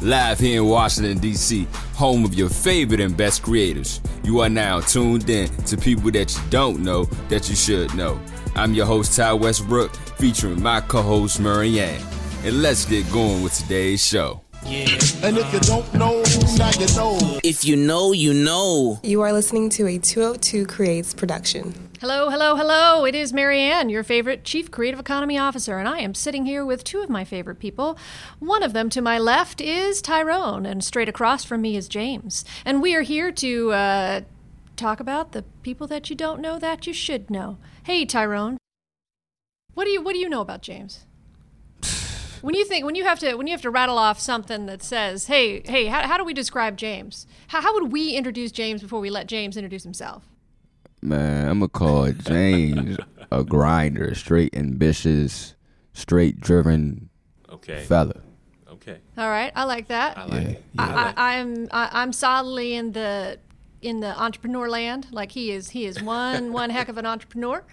live here in Washington, D.C., home of your favorite and best creators. You are now tuned in to people that you don't know that you should know. I'm your host, Ty Westbrook, featuring my co host, Marianne. And let's get going with today's show. Yeah. And if you don't know, now you know. If you know, you know. You are listening to a 202 Creates production. Hello, hello, hello. It is Marianne, your favorite Chief Creative Economy Officer, and I am sitting here with two of my favorite people. One of them to my left is Tyrone, and straight across from me is James. And we are here to uh, talk about the people that you don't know that you should know. Hey, Tyrone. What do you What do you know about James? when you think when you have to when you have to rattle off something that says hey hey how, how do we describe james how, how would we introduce james before we let james introduce himself Man, I'm gonna call James a grinder, straight ambitious, straight driven Okay. fella. Okay. all right i like that I like Yeah, it. I, I, like I, I'm I, I'm solidly in the in the entrepreneur land. Like he is he is one one heck of an entrepreneur,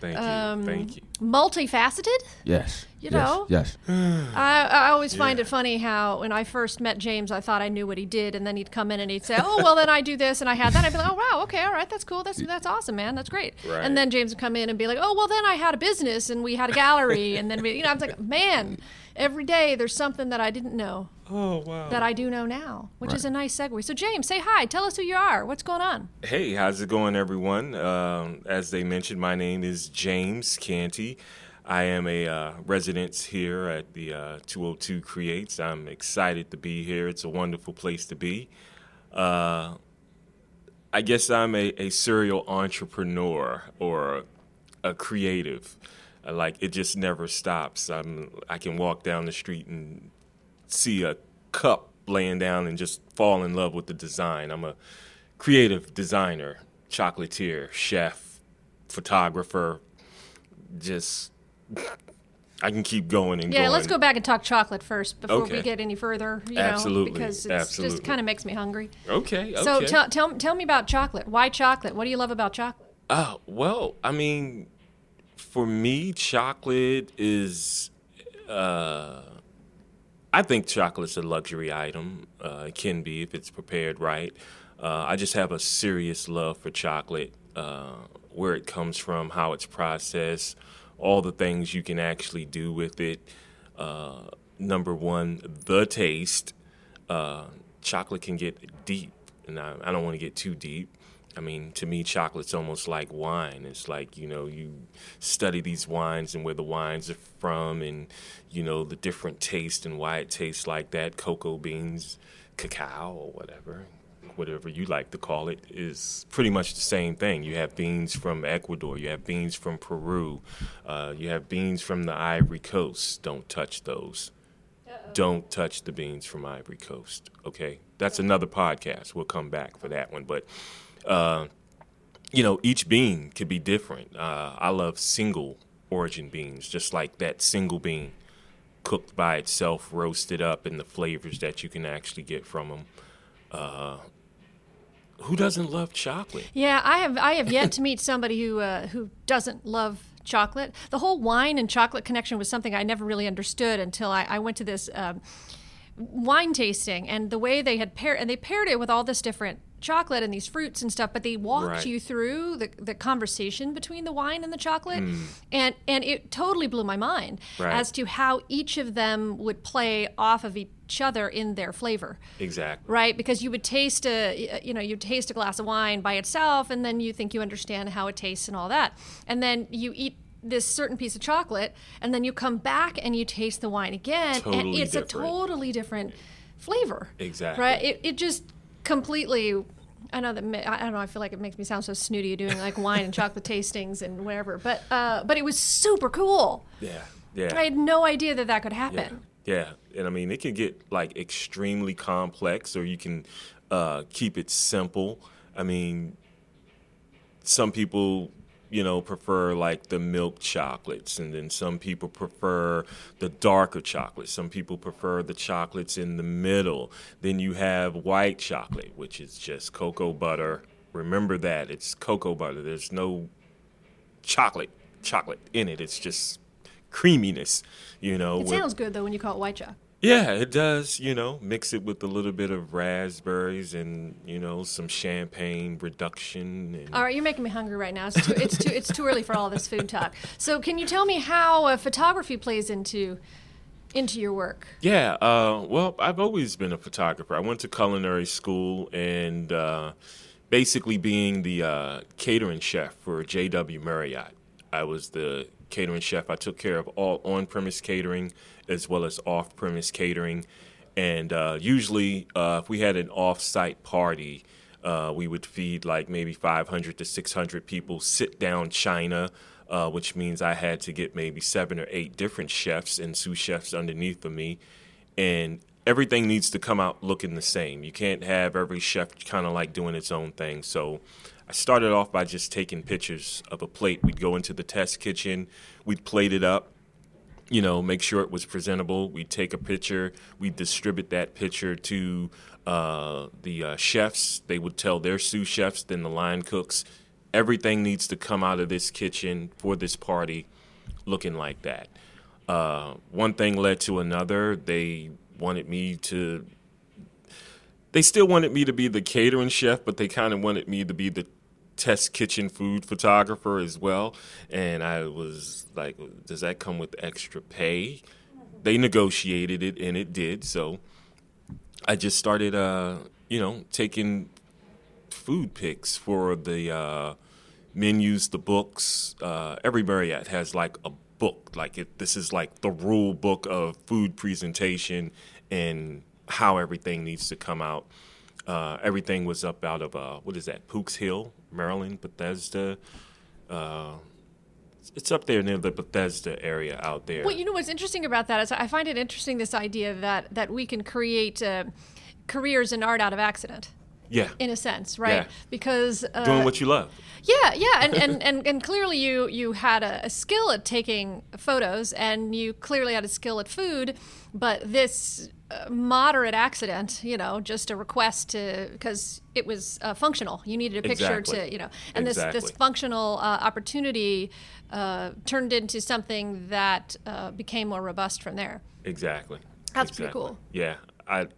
Thank you. um, Thank you. multifaceted. Yes. You yes, know? Yes. I, I always find it funny how when I first met James, I thought I knew what he did, and then he'd come in and he'd say, "Oh, well, then I do this and I had that." I'd be like, "Oh, wow, okay, all right, that's cool, that's that's awesome, man, that's great." Right. And then James would come in and be like, "Oh, well, then I had a business and we had a gallery, and then we, you know, I was like, man, every day there's something that I didn't know Oh wow. that I do know now, which is a nice segue. So, James, say hi. Tell us who you are. What's going on? Hey, how's it going, everyone? Um, as they mentioned, my name is James Canty. I am a uh, resident here at the uh, 202 Creates. I'm excited to be here. It's a wonderful place to be. Uh, I guess I'm a, a serial entrepreneur or a creative. Uh, Like it just never stops. I'm I can walk down the street and see a cup laying down and just fall in love with the design. I'm a creative designer, chocolatier, chef, photographer. Just I can keep going and Yeah, going. let's go back and talk chocolate first before we get any further. You know, Absolutely, because it just kind of makes me hungry. Okay. Okay. So tell, tell tell me about chocolate. Why chocolate? What do you love about chocolate? Oh, well, I mean, for me, chocolate is. Uh, I think chocolate's a luxury item. Uh, it can be if it's prepared right. Uh, I just have a serious love for chocolate, uh, where it comes from, how it's processed, all the things you can actually do with it. Uh, number one, the taste. Uh, chocolate can get deep, and I, I don't want to get too deep. I mean, to me, chocolate's almost like wine. It's like, you know, you study these wines and where the wines are from and, you know, the different taste and why it tastes like that. Cocoa beans, cacao, or whatever, whatever you like to call it, is pretty much the same thing. You have beans from Ecuador, you have beans from Peru, uh, you have beans from the Ivory Coast. Don't touch those. Don't touch the beans from Ivory Coast. Okay, that's another podcast. We'll come back for that one. But uh, you know, each bean could be different. Uh, I love single origin beans, just like that single bean cooked by itself, roasted up, and the flavors that you can actually get from them. Uh, who doesn't love chocolate? Yeah, I have I have yet to meet somebody who uh, who doesn't love chocolate. The whole wine and chocolate connection was something I never really understood until I, I went to this um, wine tasting and the way they had paired and they paired it with all this different chocolate and these fruits and stuff but they walked Right. you through the, the conversation between the wine and the chocolate Hmm. and and it totally blew my mind Right. as to how each of them would play off of each other in their flavor Exactly. right because you would taste a you know you taste a glass of wine by itself and then you think you understand how it tastes and all that and then you eat this certain piece of chocolate and then you come back and you taste the wine again and Totally it's a totally different flavor Exactly. right it, it just completely I know that I don't know. I feel like it makes me sound so snooty doing like wine and chocolate tastings and whatever. But uh, but it was super cool. Yeah. Yeah. I had no idea that that could Yeah, happen. yeah, and I mean it can get like extremely complex, or you can uh, keep it simple. I mean, some people, you know, prefer like the milk chocolates, and then some people prefer the darker chocolates. Some people prefer the chocolates in the middle. Then you have white chocolate, which is just cocoa butter. Remember that it's cocoa butter. There's no chocolate chocolate in it. It's just creaminess, you know. It with- sounds good though when you call it white chocolate. Yeah, it does. You know, mix it with a little bit of raspberries and you know some champagne reduction. And All right, you're making me hungry right now. It's too, it's too, it's too early for all this food talk. So, can you tell me how uh, photography plays into into your work? Yeah, uh, well, I've always been a photographer. I went to culinary school and uh, basically being the uh, catering chef for J.W. Marriott. I was the catering chef. I took care of all on premise catering as well as off premise catering. And uh, usually, uh, if we had an off site party, uh, we would feed like maybe 500 to 600 people sit down china, uh, which means I had to get maybe seven or eight different chefs and sous chefs underneath of me. And everything needs to come out looking the same. You can't have every chef kind of like doing its own thing. So I started off by just taking pictures of a plate. We'd go into the test kitchen, we'd plate it up, you know, make sure it was presentable. We'd take a picture, we'd distribute that picture to uh, the uh, chefs. They would tell their sous chefs, then the line cooks. Everything needs to come out of this kitchen for this party looking like that. Uh, one thing led to another. They wanted me to. They still wanted me to be the catering chef, but they kind of wanted me to be the test kitchen food photographer as well. And I was like, does that come with extra pay? They negotiated it, and it did. So I just started, uh, you know, taking food pics for the uh, menus, the books. Uh, every Marriott has like a book. Like it, this is like the rule book of food presentation and how everything needs to come out. Uh, everything was up out of uh, what is that? Pooks Hill, Maryland, Bethesda. Uh, it's up there near the Bethesda area out there. Well, you know what's interesting about that is I find it interesting this idea that that we can create uh, careers in art out of accident. Yeah, In a sense, right? Yeah. Because uh, doing what you love. Yeah, yeah, and, and, and, and clearly you you had a, a skill at taking photos, and you clearly had a skill at food, but this uh, moderate accident, you know, just a request to because it was uh, functional. You needed a picture Exactly. to, you know, and this this functional uh, opportunity uh, turned into something that uh, became more robust from there. Exactly. That's pretty cool. Yeah, I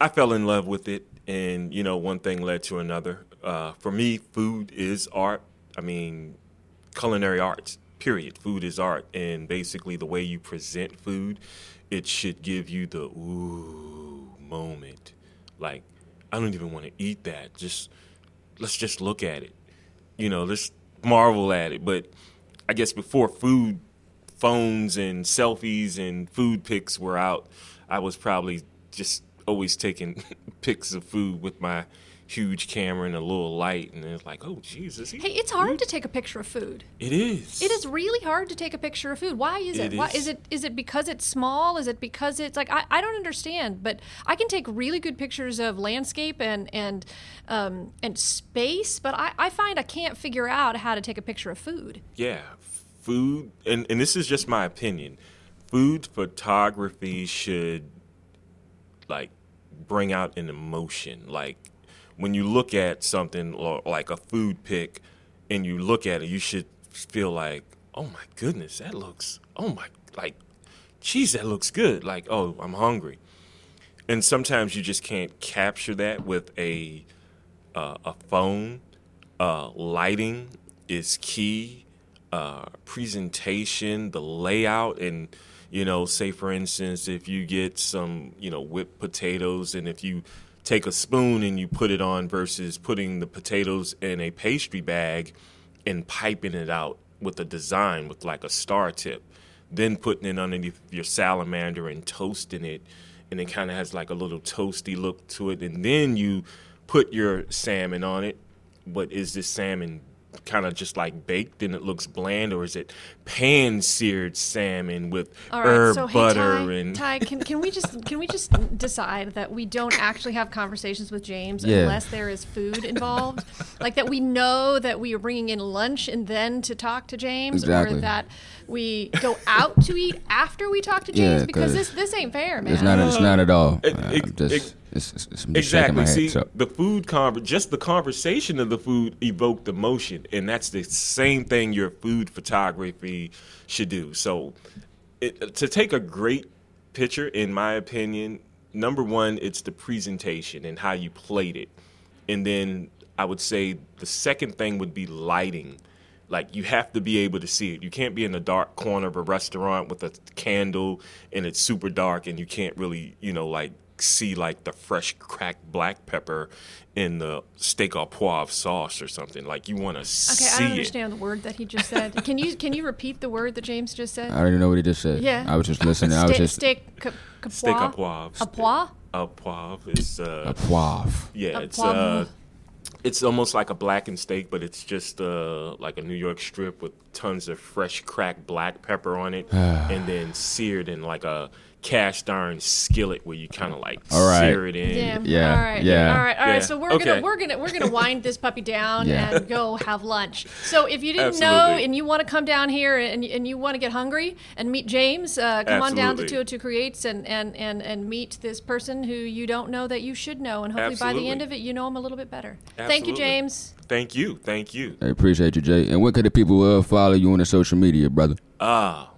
I fell in love with it, and you know, one thing led to another. Uh, for me, food is art. I mean, culinary arts. Period. Food is art, and basically, the way you present food, it should give you the ooh moment. Like, I don't even want to eat that. Just let's just look at it. You know, let's marvel at it. But I guess before food phones and selfies and food pics were out, I was probably just always taking pics of food with my huge camera and a little light, and it's like, oh Jesus, Hey, it's hard to take a picture of food. it is. It is really hard to take a picture of food. Why is it? It Why is. is it? Is it because it's small? Is it because it's like I, I don't understand? But I can take really good pictures of landscape and and um, and space, but I, I find I can't figure out how to take a picture of food. Yeah, food, and, and this is just my opinion. Food photography should like bring out an emotion. Like when you look at something like a food pic, and you look at it, you should feel like, oh my goodness, that looks, oh my, like, geez, that looks good. Like, oh, I'm hungry. And sometimes you just can't capture that with a uh, a phone. Uh, lighting is key. Uh, presentation, the layout, and you know, say for instance, if you get some you know whipped potatoes, and if you take a spoon and you put it on versus putting the potatoes in a pastry bag and piping it out with a design with like a star tip, then putting it underneath your salamander and toasting it, and it kind of has like a little toasty look to it, and then you put your salmon on it. But is this salmon kind of just like baked and it looks bland, or is it pan seared salmon with All right, herb so hey, butter Ty, and Ty, can, can we just can we just decide that we don't actually have conversations with James Yeah. unless there is food involved, like that we know that we are bringing in lunch and then to talk to James, Exactly. or that we go out to eat after we talk to James Yeah, because 'cause this this ain't fair, man. It's not. It's not at all. It- Uh, it- I'm just, it- it's, it's, it's, I'm just shaking my Exactly. head. See, so. the food conver- just the conversation of the food evoked emotion, and that's the same thing your food photography should do. So, it, to take a great picture, in my opinion, number one, it's the presentation and how you played it. And then I would say the second thing would be lighting. Like you have to be able to see it. You can't be in the dark corner of a restaurant with a candle and it's super dark and you can't really, you know, like see like the fresh cracked black pepper in the steak au poivre sauce or something. Like you want to Okay, see I don't it. understand the word that he just said. Can you can you repeat the word that James just said? I don't even know what he just said. Yeah. I was just listening. I was Steak, just steak, ca- ca- Steak au poivre. A pois? Au poivre is uh, a poivre. yeah, A it's poivre. uh, it's almost like a blackened steak, but it's just uh, like a New York strip with tons of fresh cracked black pepper on it, and then seared in like a cast iron skillet where you kind of like All right. sear it in. Damn. Yeah, All right. yeah. All right. All right. Yeah. So we're Okay. gonna we're gonna we're gonna wind this puppy down Yeah. and go have lunch. So if you didn't know and you want to come down here and, and you want to get hungry and meet James, uh, come on down to 202 Creates and, and, and, and meet this person who you don't know that you should know, and hopefully by the end of it you know him a little bit better. Thank you, James. Thank you, thank you. I appreciate you, Jay. And where could the people uh, follow you on the social media, brother? Ah,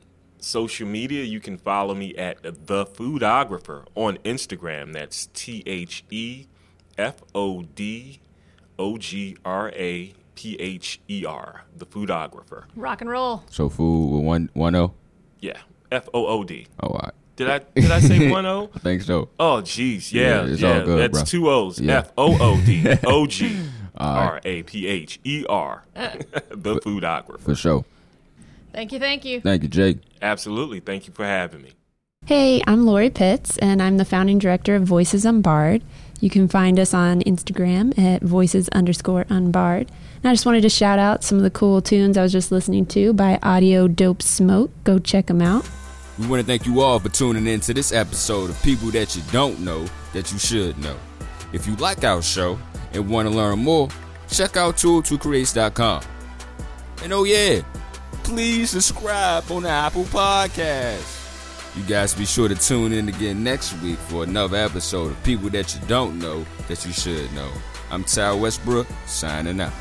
social media, you can follow me at the Foodographer on Instagram. That's T H E F O D O G R A P H E R. The Foodographer. Rock and roll. So food with one one O. Yeah, F O O D. Oh, all right. Did I did I say one O? I think so. Oh, jeez, yeah, Yeah, it's yeah. all good, that's bro. two O's. Yeah. F O O D O G All right. R A P H E R. Uh. The Foodographer. For sure. Thank you. Thank you. Thank you, Jake. Absolutely. Thank you for having me. Hey, I'm Lori Pitts, and I'm the founding director of Voices Unbarred. You can find us on Instagram at voices underscore unbarred. And I just wanted to shout out some of the cool tunes I was just listening to by Audio Dope Smoke. Go check them out. We want to thank you all for tuning in to this episode of People That You Don't Know That You Should Know. If you like our show and want to learn more, check out 202creates.com. And oh yeah, please subscribe on the Apple Podcast. You guys be sure to tune in again next week for another episode of People That You Don't Know That You Should Know. I'm Ty Westbrook, signing out.